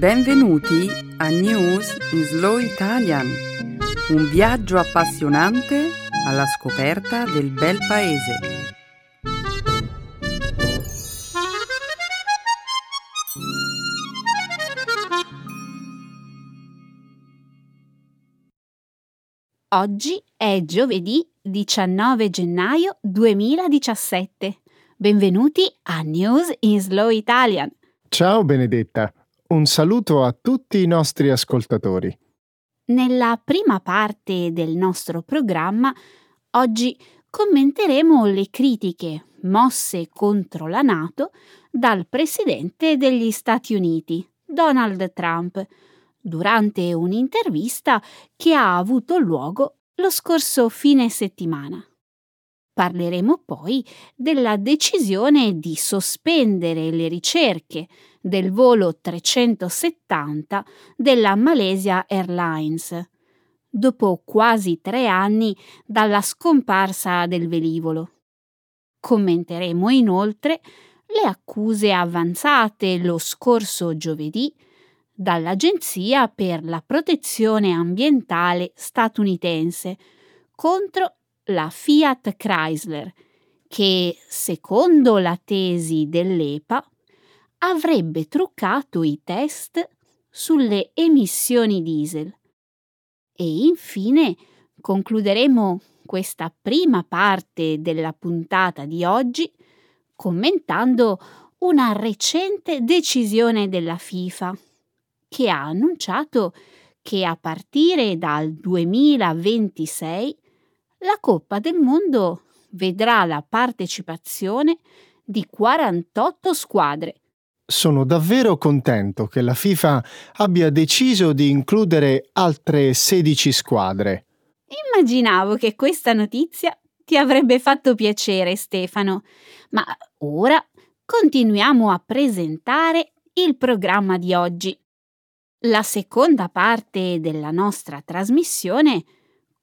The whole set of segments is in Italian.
Benvenuti a News in Slow Italian, un viaggio appassionante alla scoperta del bel paese. Oggi è giovedì 19 gennaio 2017. Benvenuti a News in Slow Italian. Ciao Benedetta, un saluto a tutti i nostri ascoltatori. Nella prima parte del nostro programma, oggi commenteremo le critiche mosse contro la Nato dal presidente degli Stati Uniti, Donald Trump, durante un'intervista che ha avuto luogo lo scorso fine settimana. Parleremo poi della decisione di sospendere le ricerche del volo 370 della Malaysia Airlines, dopo quasi tre anni dalla scomparsa del velivolo. Commenteremo inoltre le accuse avanzate lo scorso giovedì dall'Agenzia per la protezione ambientale statunitense contro la Fiat Chrysler, che, secondo la tesi dell'EPA, avrebbe truccato i test sulle emissioni diesel. E infine concluderemo questa prima parte della puntata di oggi commentando una recente decisione della FIFA che ha annunciato che a partire dal 2026 la Coppa del Mondo vedrà la partecipazione di 48 squadre. Sono davvero contento che la FIFA abbia deciso di includere altre 16 squadre. Immaginavo che questa notizia ti avrebbe fatto piacere, Stefano, ma ora continuiamo a presentare il programma di oggi. La seconda parte della nostra trasmissione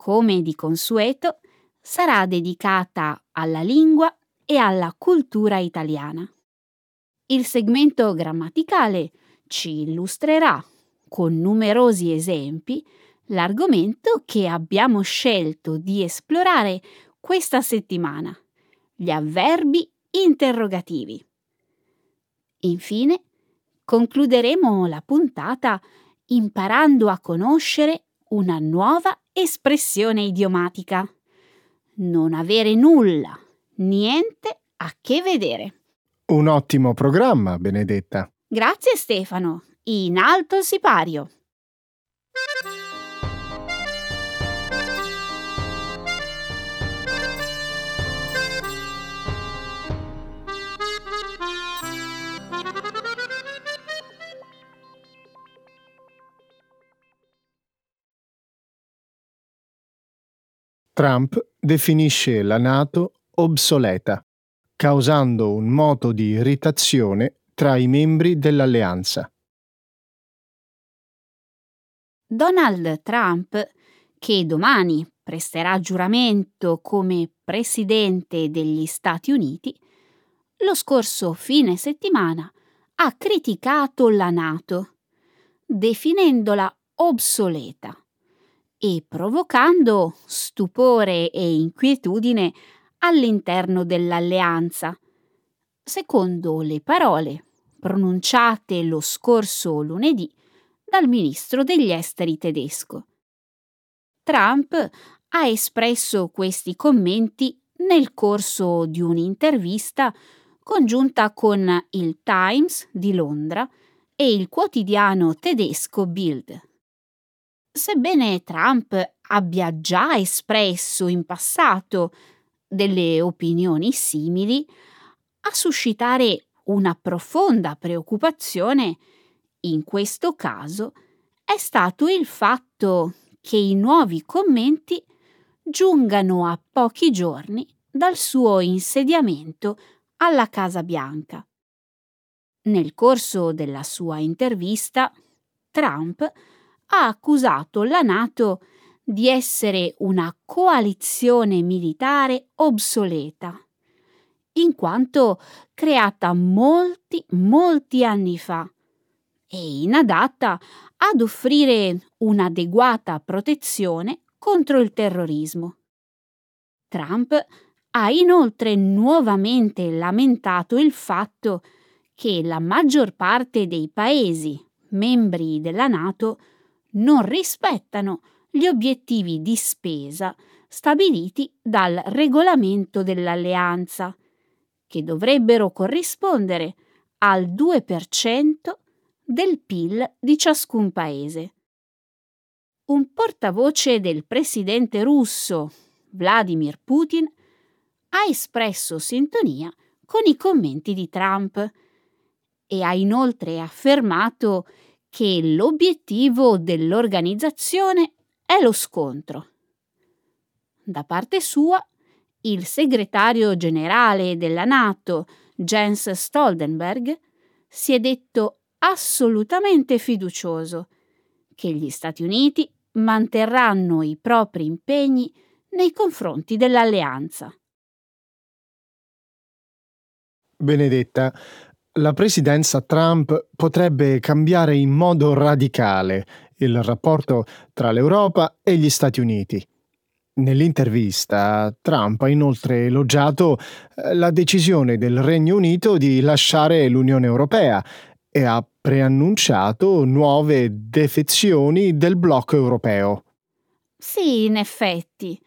come di consueto, sarà dedicata alla lingua e alla cultura italiana. Il segmento grammaticale ci illustrerà, con numerosi esempi, l'argomento che abbiamo scelto di esplorare questa settimana, gli avverbi interrogativi. Infine, concluderemo la puntata imparando a conoscere una nuova espressione idiomatica. Non avere nulla, niente a che vedere. Un ottimo programma, Benedetta. Grazie Stefano. In alto il sipario. Trump definisce la Nato obsoleta, causando un moto di irritazione tra i membri dell'alleanza. Donald Trump, che domani presterà giuramento come presidente degli Stati Uniti, lo scorso fine settimana ha criticato la Nato, definendola obsoleta e provocando stupore e inquietudine all'interno dell'alleanza, secondo le parole pronunciate lo scorso lunedì dal ministro degli esteri tedesco. Trump ha espresso questi commenti nel corso di un'intervista congiunta con il Times di Londra e il quotidiano tedesco Bild. Sebbene Trump abbia già espresso in passato delle opinioni simili, a suscitare una profonda preoccupazione in questo caso è stato il fatto che i nuovi commenti giungano a pochi giorni dal suo insediamento alla Casa Bianca. Nel corso della sua intervista, Trump ha accusato la Nato di essere una coalizione militare obsoleta, in quanto creata molti, molti anni fa, e inadatta ad offrire un'adeguata protezione contro il terrorismo. Trump ha inoltre nuovamente lamentato il fatto che la maggior parte dei paesi membri della Nato non rispettano gli obiettivi di spesa stabiliti dal regolamento dell'alleanza, che dovrebbero corrispondere al 2% del PIL di ciascun paese. Un portavoce del presidente russo, Vladimir Putin, ha espresso sintonia con i commenti di Trump e ha inoltre affermato che l'obiettivo dell'organizzazione è lo scontro. Da parte sua, il segretario generale della Nato, Jens Stoltenberg, si è detto assolutamente fiducioso che gli Stati Uniti manterranno i propri impegni nei confronti dell'alleanza. Benedetta, la presidenza Trump potrebbe cambiare in modo radicale il rapporto tra l'Europa e gli Stati Uniti. Nell'intervista Trump ha inoltre elogiato eh, la decisione del Regno Unito di lasciare l'Unione Europea e ha preannunciato nuove defezioni del blocco europeo. Sì, in effetti,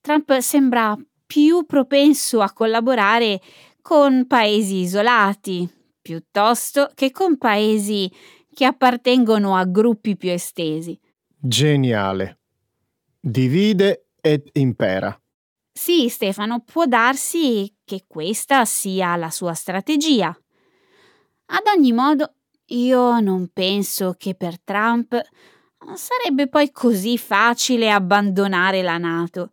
Trump sembra più propenso a collaborare con paesi isolati, piuttosto che con paesi che appartengono a gruppi più estesi. Geniale. Divide et impera. Sì, Stefano, può darsi che questa sia la sua strategia. Ad ogni modo, io non penso che per Trump sarebbe poi così facile abbandonare la Nato.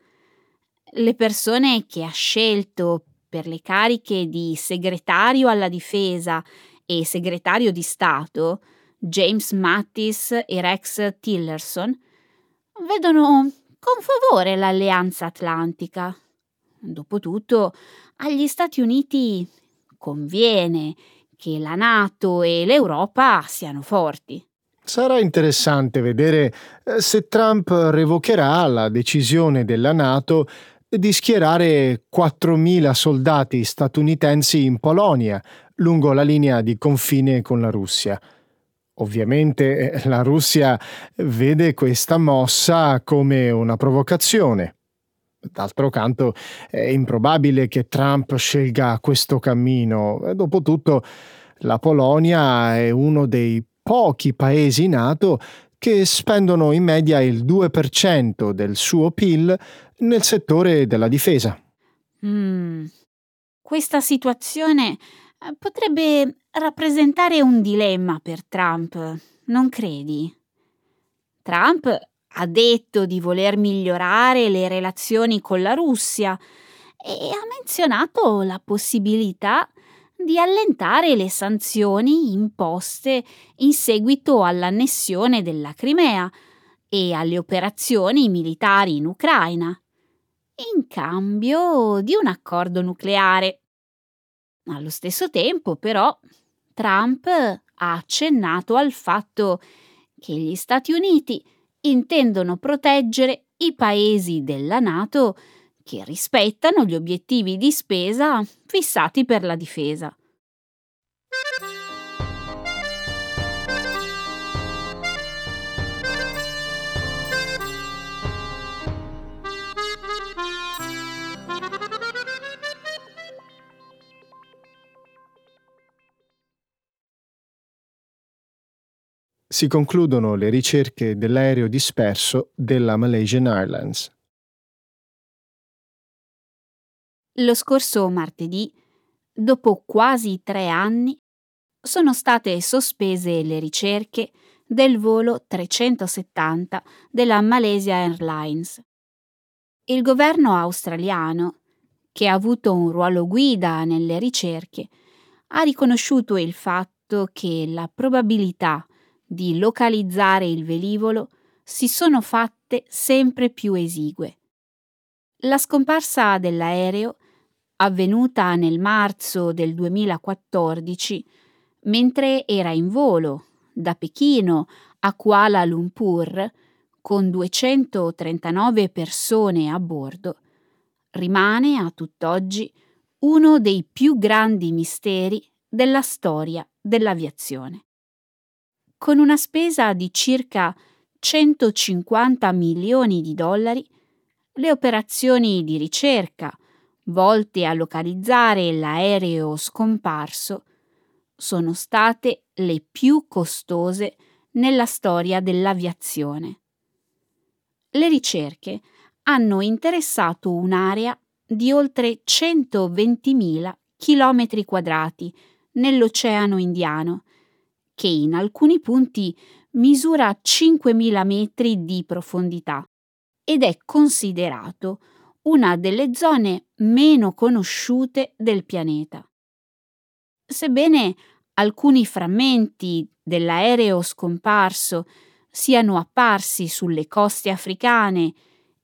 Le persone che ha scelto per le cariche di segretario alla difesa e segretario di Stato, James Mattis e Rex Tillerson, vedono con favore l'alleanza atlantica. Dopotutto, agli Stati Uniti conviene che la Nato e l'Europa siano forti. Sarà interessante vedere eh, se Trump revocherà la decisione della Nato di schierare 4.000 soldati statunitensi in Polonia, lungo la linea di confine con la Russia. Ovviamente eh, la Russia vede questa mossa come una provocazione. D'altro canto è improbabile che Trump scelga questo cammino. Dopotutto la Polonia è uno dei pochi paesi NATO che spendono in media il 2% del suo PIL nel settore della difesa. Mm. Questa situazione eh, potrebbe rappresentare un dilemma per Trump, non credi? Trump ha detto di voler migliorare le relazioni con la Russia e ha menzionato la possibilità di allentare le sanzioni imposte in seguito all'annessione della Crimea e alle operazioni militari in Ucraina, in cambio di un accordo nucleare. Allo stesso tempo, però, Trump ha accennato al fatto che gli Stati Uniti intendono proteggere i paesi della Nato che rispettano gli obiettivi di spesa fissati per la difesa. Si concludono le ricerche dell'aereo disperso della Malaysian Airlines. Lo scorso martedì, dopo quasi tre anni, sono state sospese le ricerche del volo 370 della Malaysia Airlines. Il governo australiano, che ha avuto un ruolo guida nelle ricerche, ha riconosciuto il fatto che la probabilità di localizzare il velivolo si sono fatte sempre più esigue. La scomparsa dell'aereo, avvenuta nel marzo del 2014, mentre era in volo da Pechino a Kuala Lumpur, con 239 persone a bordo, rimane a tutt'oggi uno dei più grandi misteri della storia dell'aviazione. Con una spesa di circa 150 milioni di dollari, le operazioni di ricerca volte a localizzare l'aereo scomparso sono state le più costose nella storia dell'aviazione. Le ricerche hanno interessato un'area di oltre 120.000 km quadrati nell'Oceano Indiano, che in alcuni punti misura 5.000 metri di profondità ed è considerato una delle zone meno conosciute del pianeta. Sebbene alcuni frammenti dell'aereo scomparso siano apparsi sulle coste africane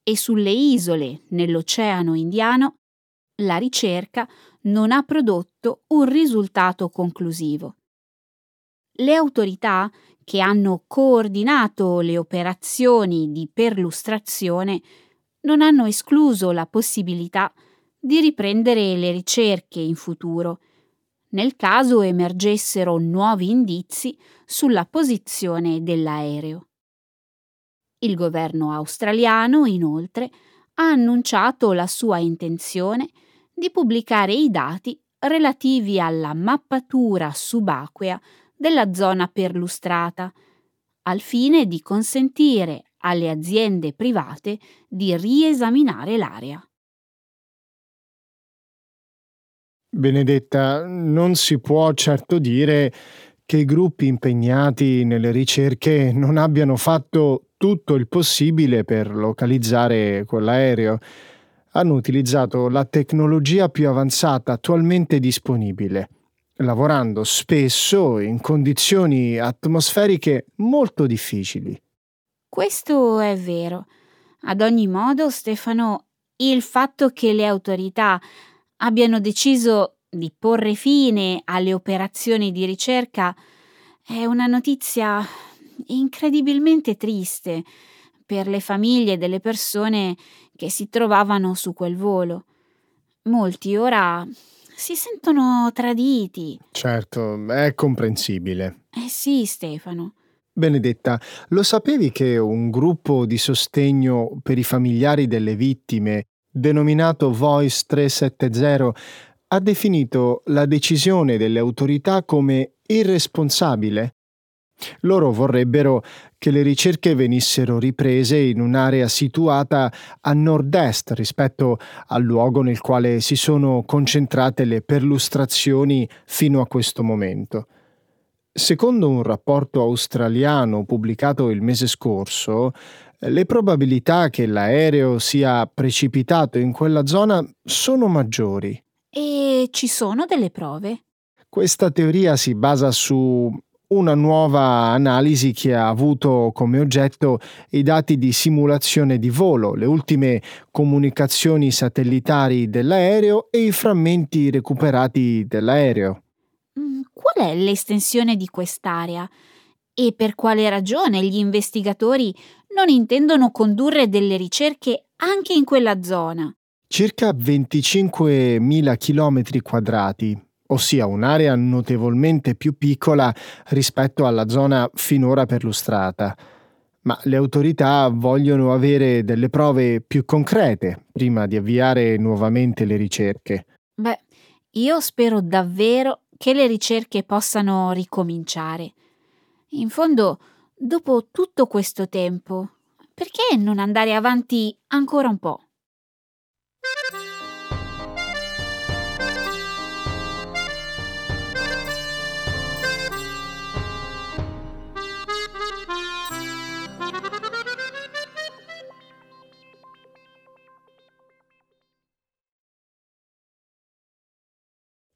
e sulle isole nell'Oceano Indiano, la ricerca non ha prodotto un risultato conclusivo. Le autorità che hanno coordinato le operazioni di perlustrazione non hanno escluso la possibilità di riprendere le ricerche in futuro, nel caso emergessero nuovi indizi sulla posizione dell'aereo. Il governo australiano, inoltre, ha annunciato la sua intenzione di pubblicare i dati relativi alla mappatura subacquea della zona perlustrata, al fine di consentire alle aziende private di riesaminare l'area. Benedetta, non si può certo dire che i gruppi impegnati nelle ricerche non abbiano fatto tutto il possibile per localizzare quell'aereo. Hanno utilizzato la tecnologia più avanzata attualmente disponibile, lavorando spesso in condizioni atmosferiche molto difficili. Questo è vero. Ad ogni modo, Stefano, il fatto che le autorità abbiano deciso di porre fine alle operazioni di ricerca è una notizia incredibilmente triste per le famiglie delle persone che si trovavano su quel volo. Molti ora si sentono traditi. Certo, è comprensibile. Eh sì, Stefano. Benedetta, lo sapevi che un gruppo di sostegno per i familiari delle vittime, denominato Voice 370, ha definito la decisione delle autorità come irresponsabile? Loro vorrebbero che le ricerche venissero riprese in un'area situata a nord-est rispetto al luogo nel quale si sono concentrate le perlustrazioni fino a questo momento. Secondo un rapporto australiano pubblicato il mese scorso, le probabilità che l'aereo sia precipitato in quella zona sono maggiori. E ci sono delle prove? Questa teoria si basa su una nuova analisi che ha avuto come oggetto i dati di simulazione di volo, le ultime comunicazioni satellitari dell'aereo e i frammenti recuperati dell'aereo. Qual è l'estensione di quest'area? E per quale ragione gli investigatori non intendono condurre delle ricerche anche in quella zona? Circa 25.000 km quadrati, ossia un'area notevolmente più piccola rispetto alla zona finora perlustrata. Ma le autorità vogliono avere delle prove più concrete prima di avviare nuovamente le ricerche. Beh, io spero davvero che le ricerche possano ricominciare. In fondo, dopo tutto questo tempo, perché non andare avanti ancora un po'?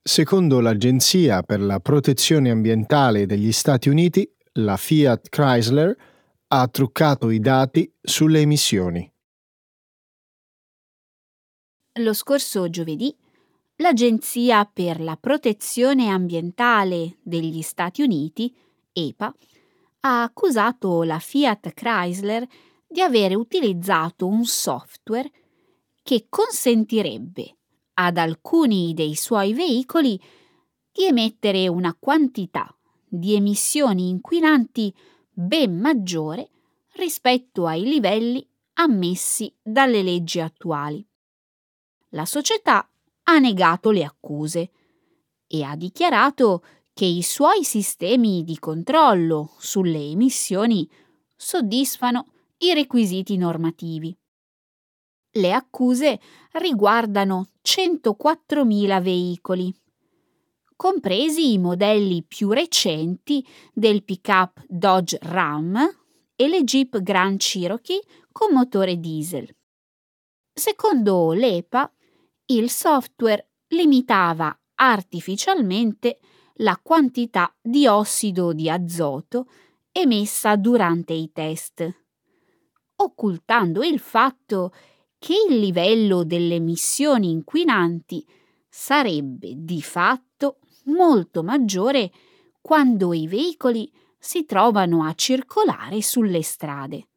Secondo l'Agenzia per la protezione ambientale degli Stati Uniti, la Fiat Chrysler ha truccato i dati sulle emissioni. Lo scorso giovedì l'Agenzia per la protezione ambientale degli Stati Uniti, EPA, ha accusato la Fiat Chrysler di avere utilizzato un software che consentirebbe ad alcuni dei suoi veicoli di emettere una quantità di emissioni inquinanti ben maggiore rispetto ai livelli ammessi dalle leggi attuali. La società ha negato le accuse e ha dichiarato che i suoi sistemi di controllo sulle emissioni soddisfano i requisiti normativi. Le accuse riguardano 104.000 veicoli, compresi i modelli più recenti del pick-up Dodge Ram e le Jeep Grand Cherokee con motore diesel. Secondo l'EPA, il software limitava artificialmente la quantità di ossido di azoto emessa durante i test, occultando il fatto che il livello delle emissioni inquinanti sarebbe di fatto molto maggiore quando i veicoli si trovano a circolare sulle strade.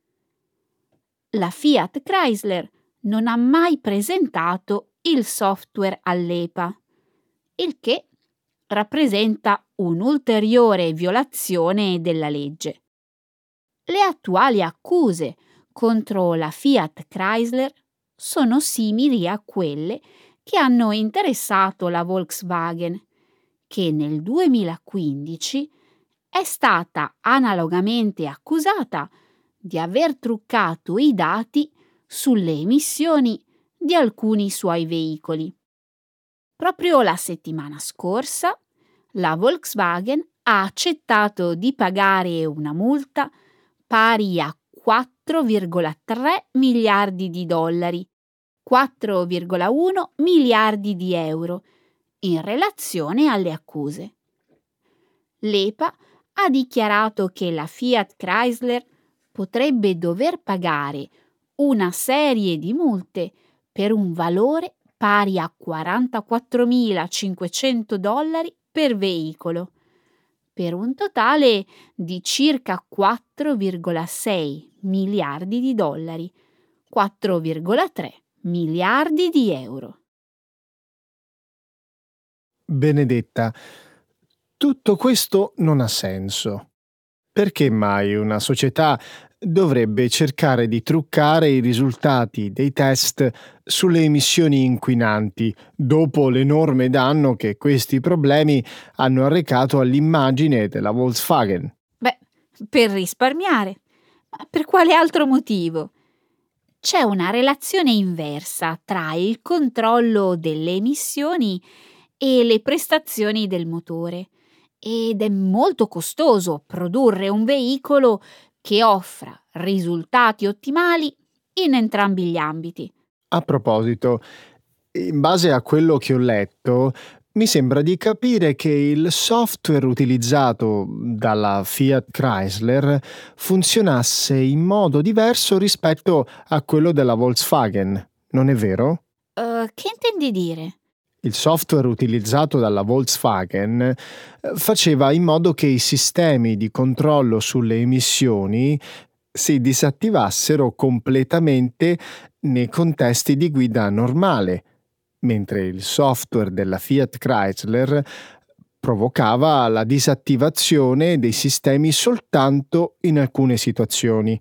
La Fiat Chrysler non ha mai presentato il software all'EPA, il che rappresenta un'ulteriore violazione della legge. Le attuali accuse contro la Fiat Chrysler sono simili a quelle che hanno interessato la Volkswagen, che nel 2015 è stata analogamente accusata di aver truccato i dati sulle emissioni di alcuni suoi veicoli. Proprio la settimana scorsa la Volkswagen ha accettato di pagare una multa pari a 4,3 miliardi di dollari, 4,1 miliardi di euro, in relazione alle accuse. L'EPA ha dichiarato che la Fiat Chrysler potrebbe dover pagare una serie di multe per un valore pari a 44.500 dollari per veicolo, per un totale di circa 4,6 miliardi di dollari, 4,3 miliardi di euro. Benedetta, tutto questo non ha senso. Perché mai una società dovrebbe cercare di truccare i risultati dei test sulle emissioni inquinanti, dopo l'enorme danno che questi problemi hanno arrecato all'immagine della Volkswagen. Beh, per risparmiare. Ma per quale altro motivo? C'è una relazione inversa tra il controllo delle emissioni e le prestazioni del motore ed è molto costoso produrre un veicolo che offra risultati ottimali in entrambi gli ambiti. A proposito, in base a quello che ho letto, mi sembra di capire che il software utilizzato dalla Fiat Chrysler funzionasse in modo diverso rispetto a quello della Volkswagen, non è vero? Uh, che intendi dire? Il software utilizzato dalla Volkswagen eh, faceva in modo che i sistemi di controllo sulle emissioni si disattivassero completamente nei contesti di guida normale, mentre il software della Fiat Chrysler provocava la disattivazione dei sistemi soltanto in alcune situazioni.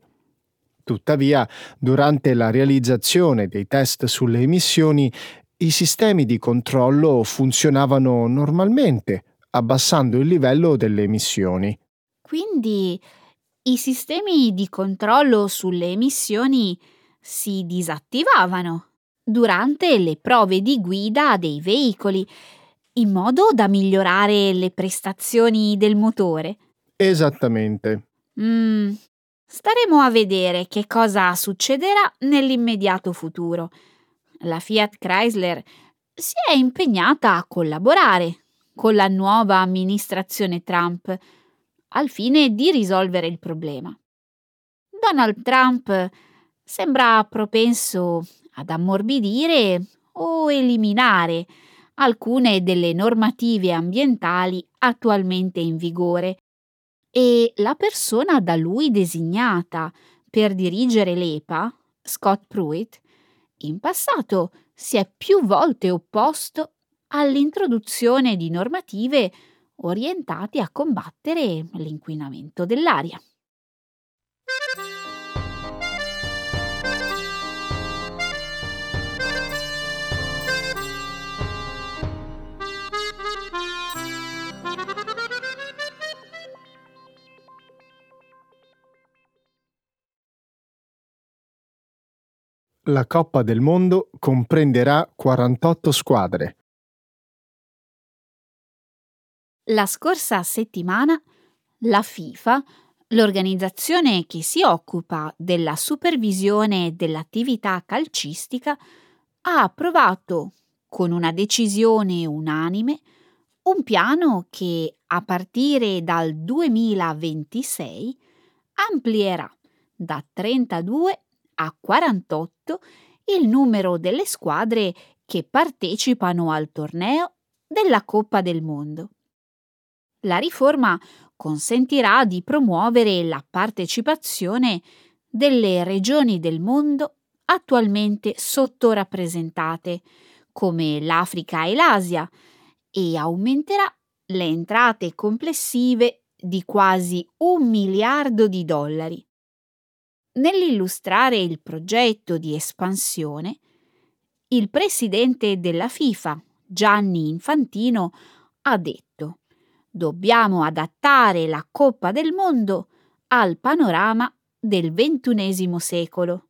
Tuttavia, durante la realizzazione dei test sulle emissioni, i sistemi di controllo funzionavano normalmente, abbassando il livello delle emissioni. Quindi i sistemi di controllo sulle emissioni si disattivavano durante le prove di guida dei veicoli, in modo da migliorare le prestazioni del motore. Esattamente. Mm, staremo a vedere che cosa succederà nell'immediato futuro la Fiat Chrysler si è impegnata a collaborare con la nuova amministrazione Trump al fine di risolvere il problema. Donald Trump sembra propenso ad ammorbidire o eliminare alcune delle normative ambientali attualmente in vigore, E la persona da lui designata per dirigere l'EPA, Scott Pruitt, in passato si è più volte opposto all'introduzione di normative orientate a combattere l'inquinamento dell'aria. La Coppa del Mondo comprenderà 48 squadre. La scorsa settimana la FIFA, l'organizzazione che si occupa della supervisione dell'attività calcistica, ha approvato con una decisione unanime un piano che a partire dal 2026 amplierà da 32 a 48 il numero delle squadre che partecipano al torneo della Coppa del Mondo. La riforma consentirà di promuovere la partecipazione delle regioni del mondo attualmente sottorappresentate, come l'Africa e l'Asia, e aumenterà le entrate complessive di quasi un miliardo di dollari. Nell'illustrare il progetto di espansione, il presidente della FIFA, Gianni Infantino, ha detto dobbiamo adattare la Coppa del Mondo al panorama del XXI secolo.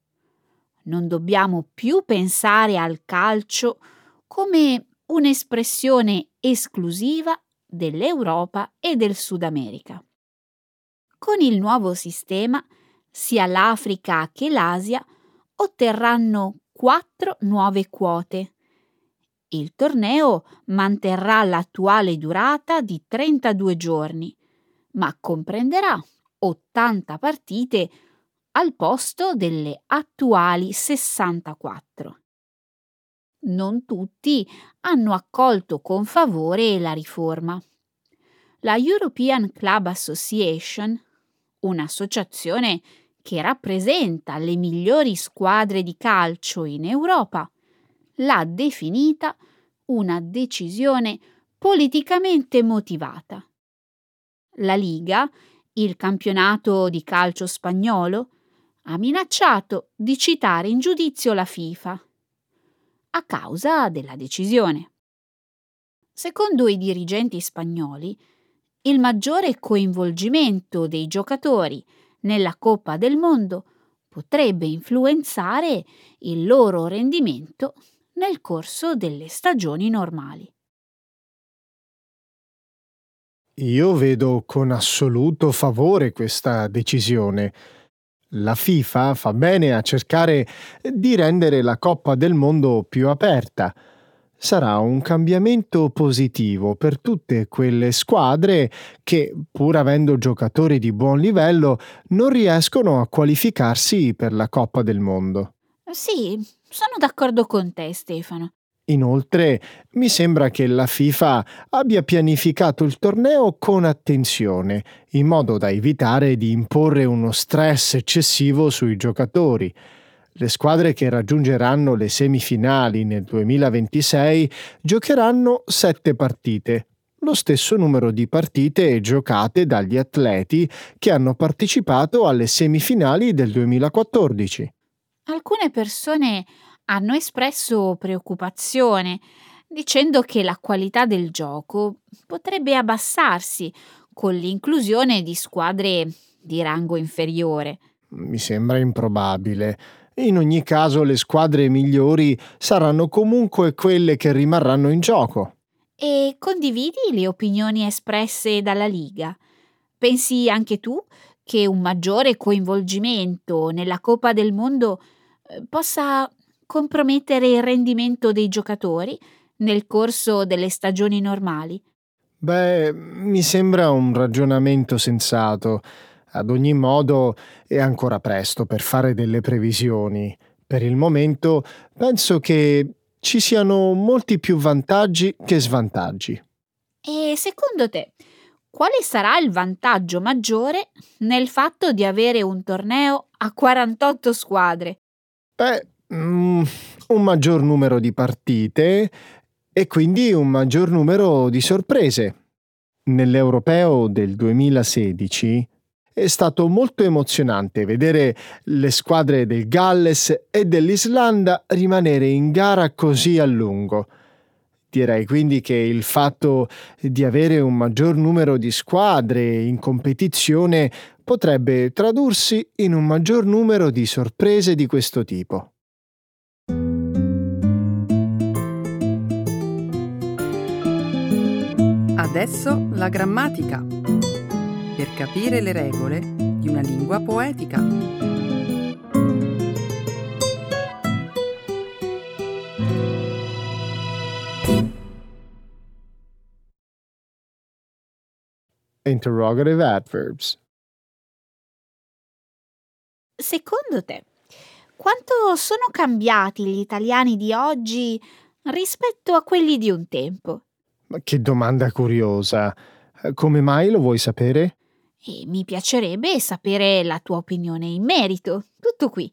Non dobbiamo più pensare al calcio come un'espressione esclusiva dell'Europa e del Sud America. Con il nuovo sistema, sia l'Africa che l'Asia otterranno quattro nuove quote il torneo manterrà l'attuale durata di 32 giorni, ma comprenderà 80 partite al posto delle attuali 64. Non tutti hanno accolto con favore la riforma. La European Club Association, un'associazione che rappresenta le migliori squadre di calcio in Europa, l'ha definita una decisione politicamente motivata. La Liga, il campionato di calcio spagnolo, ha minacciato di citare in giudizio la FIFA a causa della decisione. Secondo i dirigenti spagnoli, il maggiore coinvolgimento dei giocatori nella Coppa del Mondo potrebbe influenzare il loro rendimento nel corso delle stagioni normali. Io vedo con assoluto favore questa decisione. La FIFA fa bene a cercare di rendere la Coppa del Mondo più aperta. Sarà un cambiamento positivo per tutte quelle squadre che, pur avendo giocatori di buon livello, non riescono a qualificarsi per la Coppa del Mondo. Sì, sono d'accordo con te, Stefano. Inoltre, mi sembra che la FIFA abbia pianificato il torneo con attenzione, in modo da evitare di imporre uno stress eccessivo sui giocatori. Le squadre che raggiungeranno le semifinali nel 2026 giocheranno sette partite, lo stesso numero di partite giocate dagli atleti che hanno partecipato alle semifinali del 2014. Alcune persone hanno espresso preoccupazione, dicendo che la qualità del gioco potrebbe abbassarsi con l'inclusione di squadre di rango inferiore. Mi sembra improbabile. In ogni caso le squadre migliori saranno comunque quelle che rimarranno in gioco. E condividi le opinioni espresse dalla Liga? Pensi anche tu che un maggiore coinvolgimento nella Coppa del Mondo eh, possa compromettere il rendimento dei giocatori nel corso delle stagioni normali? Beh, mi sembra un ragionamento sensato. Ad ogni modo è ancora presto per fare delle previsioni. Per il momento penso che ci siano molti più vantaggi che svantaggi. E secondo te, quale sarà il vantaggio maggiore nel fatto di avere un torneo a 48 squadre? Beh, mm, un maggior numero di partite e quindi un maggior numero di sorprese. Nell'Europeo del 2016 è stato molto emozionante vedere le squadre del Galles e dell'Islanda rimanere in gara così a lungo. Direi quindi che il fatto di avere un maggior numero di squadre in competizione potrebbe tradursi in un maggior numero di sorprese di questo tipo. Adesso la grammatica. Per capire le regole di una lingua poetica. Interrogative adverbs. Secondo te, quanto sono cambiati gli italiani di oggi rispetto a quelli di un tempo? Ma che domanda curiosa. Come mai lo vuoi sapere? E mi piacerebbe sapere la tua opinione in merito. Tutto qui.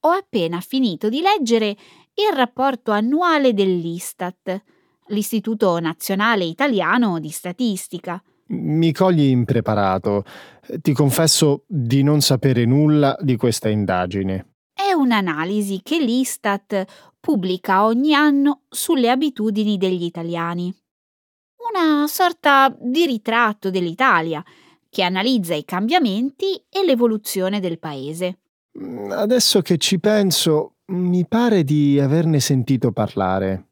Ho appena finito di leggere il rapporto annuale dell'Istat, l'Istituto Nazionale Italiano di Statistica. Mi cogli impreparato. Ti confesso di non sapere nulla di questa indagine. È un'analisi che l'Istat pubblica ogni anno sulle abitudini degli italiani. Una sorta di ritratto dell'Italia che analizza i cambiamenti e l'evoluzione del paese. Adesso che ci penso, mi pare di averne sentito parlare.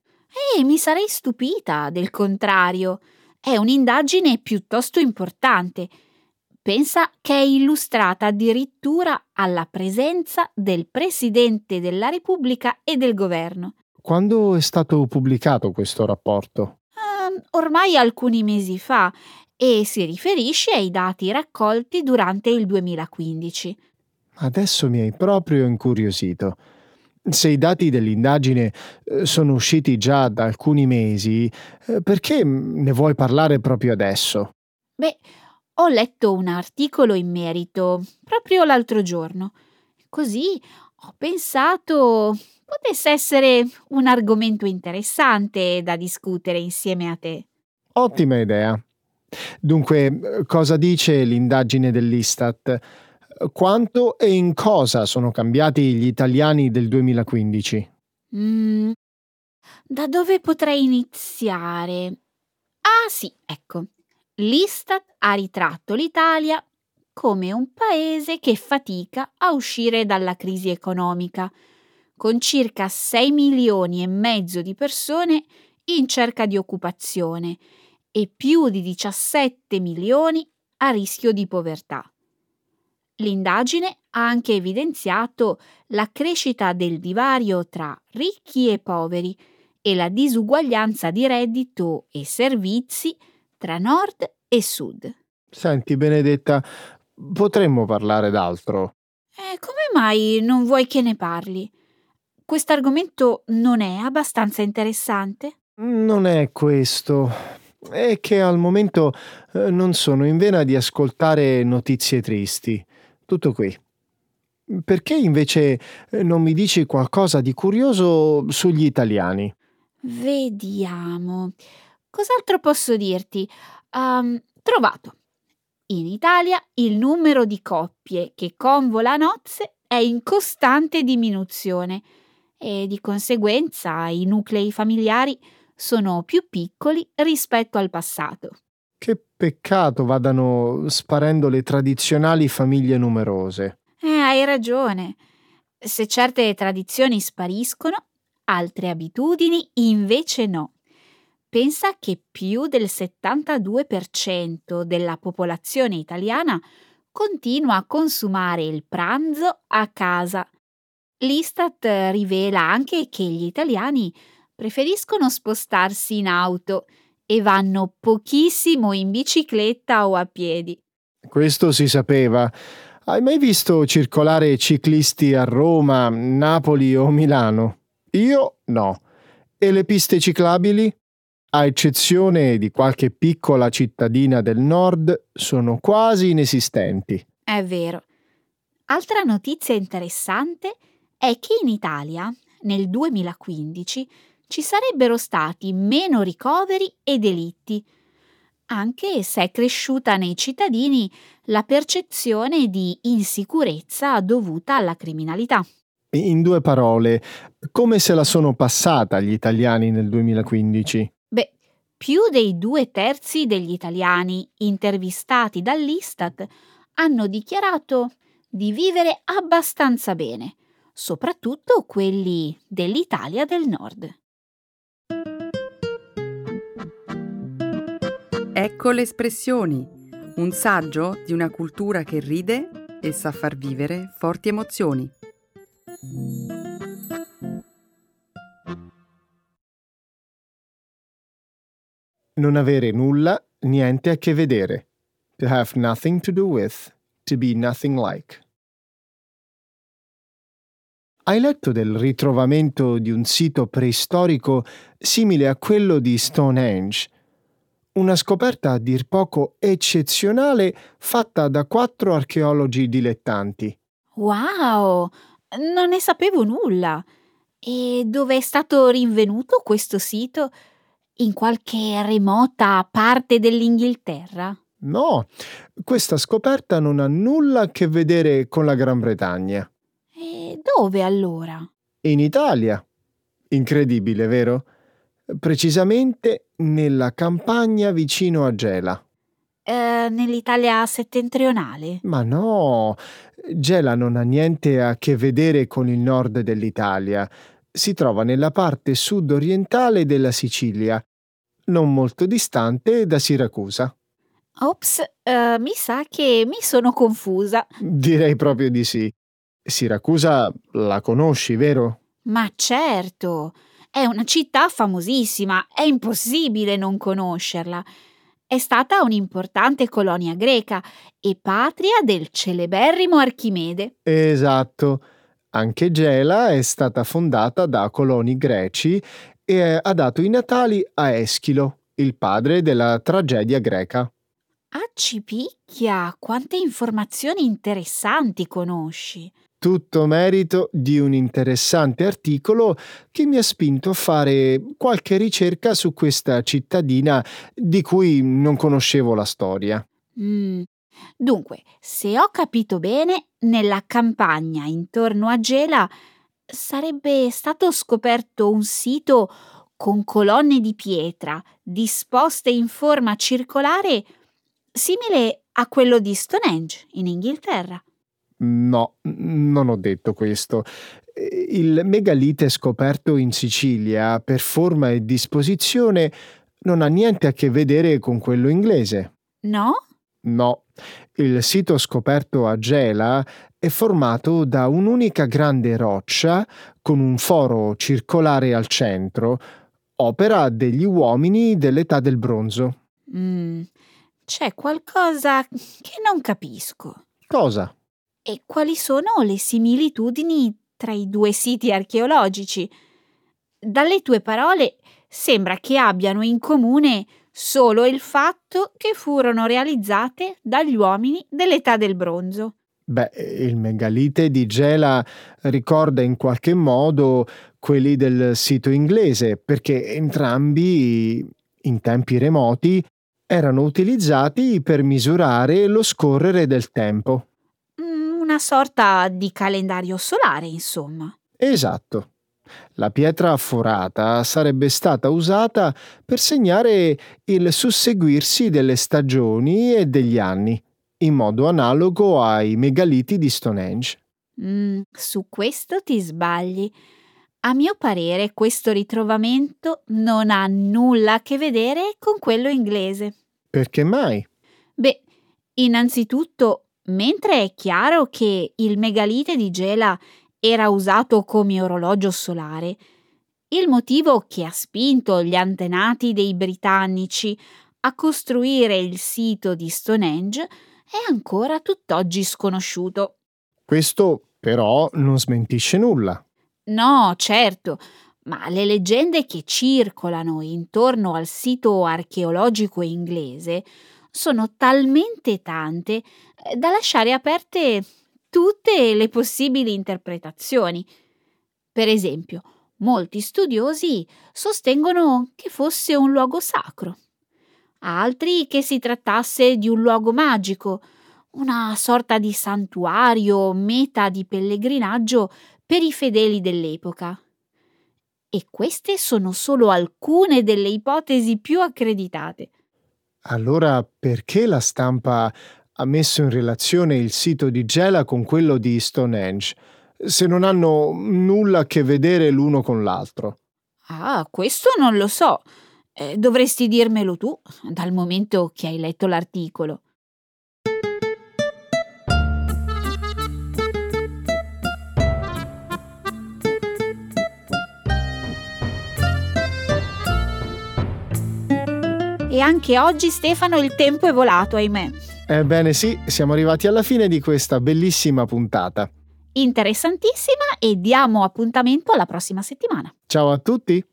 E mi sarei stupita del contrario. È un'indagine piuttosto importante. Pensa che è illustrata addirittura alla presenza del Presidente della Repubblica e del Governo. Quando è stato pubblicato questo rapporto? Uh, ormai alcuni mesi fa e si riferisce ai dati raccolti durante il 2015. Adesso mi hai proprio incuriosito. Se i dati dell'indagine eh, sono usciti già da alcuni mesi, eh, perché ne vuoi parlare proprio adesso? Beh, ho letto un articolo in merito proprio l'altro giorno. Così ho pensato potesse essere un argomento interessante da discutere insieme a te. Ottima idea. Dunque, cosa dice l'indagine dell'Istat? Quanto e in cosa sono cambiati gli italiani del 2015? Mm, da dove potrei iniziare? Ah sì, ecco. L'Istat ha ritratto l'Italia come un paese che fatica a uscire dalla crisi economica, con circa 6 milioni e mezzo di persone in cerca di occupazione e più di 17 milioni a rischio di povertà. L'indagine ha anche evidenziato la crescita del divario tra ricchi e poveri e la disuguaglianza di reddito e servizi tra nord e sud. Senti, Benedetta, potremmo parlare d'altro. Eh, come mai non vuoi che ne parli? Quest'argomento non è abbastanza interessante? Non è questo. È che al momento eh, non sono in vena di ascoltare notizie tristi. Tutto qui. Perché invece eh, non mi dici qualcosa di curioso sugli italiani? Vediamo. Cos'altro posso dirti? Um, trovato. In Italia il numero di coppie che convola nozze è in costante diminuzione e di conseguenza i nuclei familiari sono più piccoli rispetto al passato. Che peccato vadano sparendo le tradizionali famiglie numerose. Eh, hai ragione. Se certe tradizioni spariscono, altre abitudini invece no. Pensa che più del 72% della popolazione italiana continua a consumare il pranzo a casa. L'Istat rivela anche che gli italiani preferiscono spostarsi in auto e vanno pochissimo in bicicletta o a piedi. Questo si sapeva. Hai mai visto circolare ciclisti a Roma, Napoli o Milano? Io no. E le piste ciclabili? A eccezione di qualche piccola cittadina del nord, sono quasi inesistenti. È vero. Altra notizia interessante è che in Italia, nel 2015, ci sarebbero stati meno ricoveri e delitti, anche se è cresciuta nei cittadini la percezione di insicurezza dovuta alla criminalità. In due parole, come se la sono passata gli italiani nel 2015? Beh, più dei due terzi degli italiani intervistati dall'Istat hanno dichiarato di vivere abbastanza bene, soprattutto quelli dell'Italia del Nord. Ecco le espressioni, un saggio di una cultura che ride e sa far vivere forti emozioni. Non avere nulla, niente a che vedere. To have nothing to do with, to be nothing like. Hai letto del ritrovamento di un sito preistorico simile a quello di Stonehenge? Una scoperta a dir poco eccezionale fatta da quattro archeologi dilettanti. Wow! Non ne sapevo nulla. E dove è stato rinvenuto questo sito? In qualche remota parte dell'Inghilterra? No, questa scoperta non ha nulla a che vedere con la Gran Bretagna. E dove allora? In Italia. Incredibile, vero? Precisamente nella campagna vicino a Gela. Eh, nell'Italia settentrionale? Ma no, Gela non ha niente a che vedere con il nord dell'Italia. Si trova nella parte sud-orientale della Sicilia, non molto distante da Siracusa. Ops, eh, mi sa che mi sono confusa. Direi proprio di sì. Siracusa la conosci, vero? Ma certo, è una città famosissima, è impossibile non conoscerla. È stata un'importante colonia greca e patria del celeberrimo Archimede. Esatto. Anche Gela è stata fondata da coloni greci e ha dato i natali a Eschilo, il padre della tragedia greca. Accipicchia, quante informazioni interessanti conosci. Tutto merito di un interessante articolo che mi ha spinto a fare qualche ricerca su questa cittadina di cui non conoscevo la storia. Mm. Dunque, se ho capito bene, nella campagna intorno a Gela sarebbe stato scoperto un sito con colonne di pietra disposte in forma circolare simile a quello di Stonehenge in Inghilterra. No, non ho detto questo. Il megalite scoperto in Sicilia per forma e disposizione non ha niente a che vedere con quello inglese. No? No. Il sito scoperto a Gela è formato da un'unica grande roccia con un foro circolare al centro, opera degli uomini dell'età del bronzo. Mm, c'è qualcosa che non capisco. Cosa? E quali sono le similitudini tra i due siti archeologici? Dalle tue parole sembra che abbiano in comune solo il fatto che furono realizzate dagli uomini dell'età del bronzo. Beh, il megalite di Gela ricorda in qualche modo quelli del sito inglese, perché entrambi, in tempi remoti, erano utilizzati per misurare lo scorrere del tempo una sorta di calendario solare, insomma. Esatto. La pietra forata sarebbe stata usata per segnare il susseguirsi delle stagioni e degli anni, in modo analogo ai megaliti di Stonehenge. Mm, su questo ti sbagli. A mio parere questo ritrovamento non ha nulla a che vedere con quello inglese. Perché mai? Beh, innanzitutto Mentre è chiaro che il megalite di Gela era usato come orologio solare, il motivo che ha spinto gli antenati dei britannici a costruire il sito di Stonehenge è ancora tutt'oggi sconosciuto. Questo però non smentisce nulla. No, certo, ma le leggende che circolano intorno al sito archeologico inglese sono talmente tante da lasciare aperte tutte le possibili interpretazioni. Per esempio, molti studiosi sostengono che fosse un luogo sacro, altri che si trattasse di un luogo magico, una sorta di santuario, meta di pellegrinaggio per i fedeli dell'epoca. E queste sono solo alcune delle ipotesi più accreditate. Allora perché la stampa ha messo in relazione il sito di Gela con quello di Stonehenge, se non hanno nulla a che vedere l'uno con l'altro? Ah, questo non lo so. Eh, dovresti dirmelo tu, dal momento che hai letto l'articolo. E anche oggi, Stefano, il tempo è volato, ahimè. Ebbene sì, siamo arrivati alla fine di questa bellissima puntata. Interessantissima e diamo appuntamento alla prossima settimana. Ciao a tutti!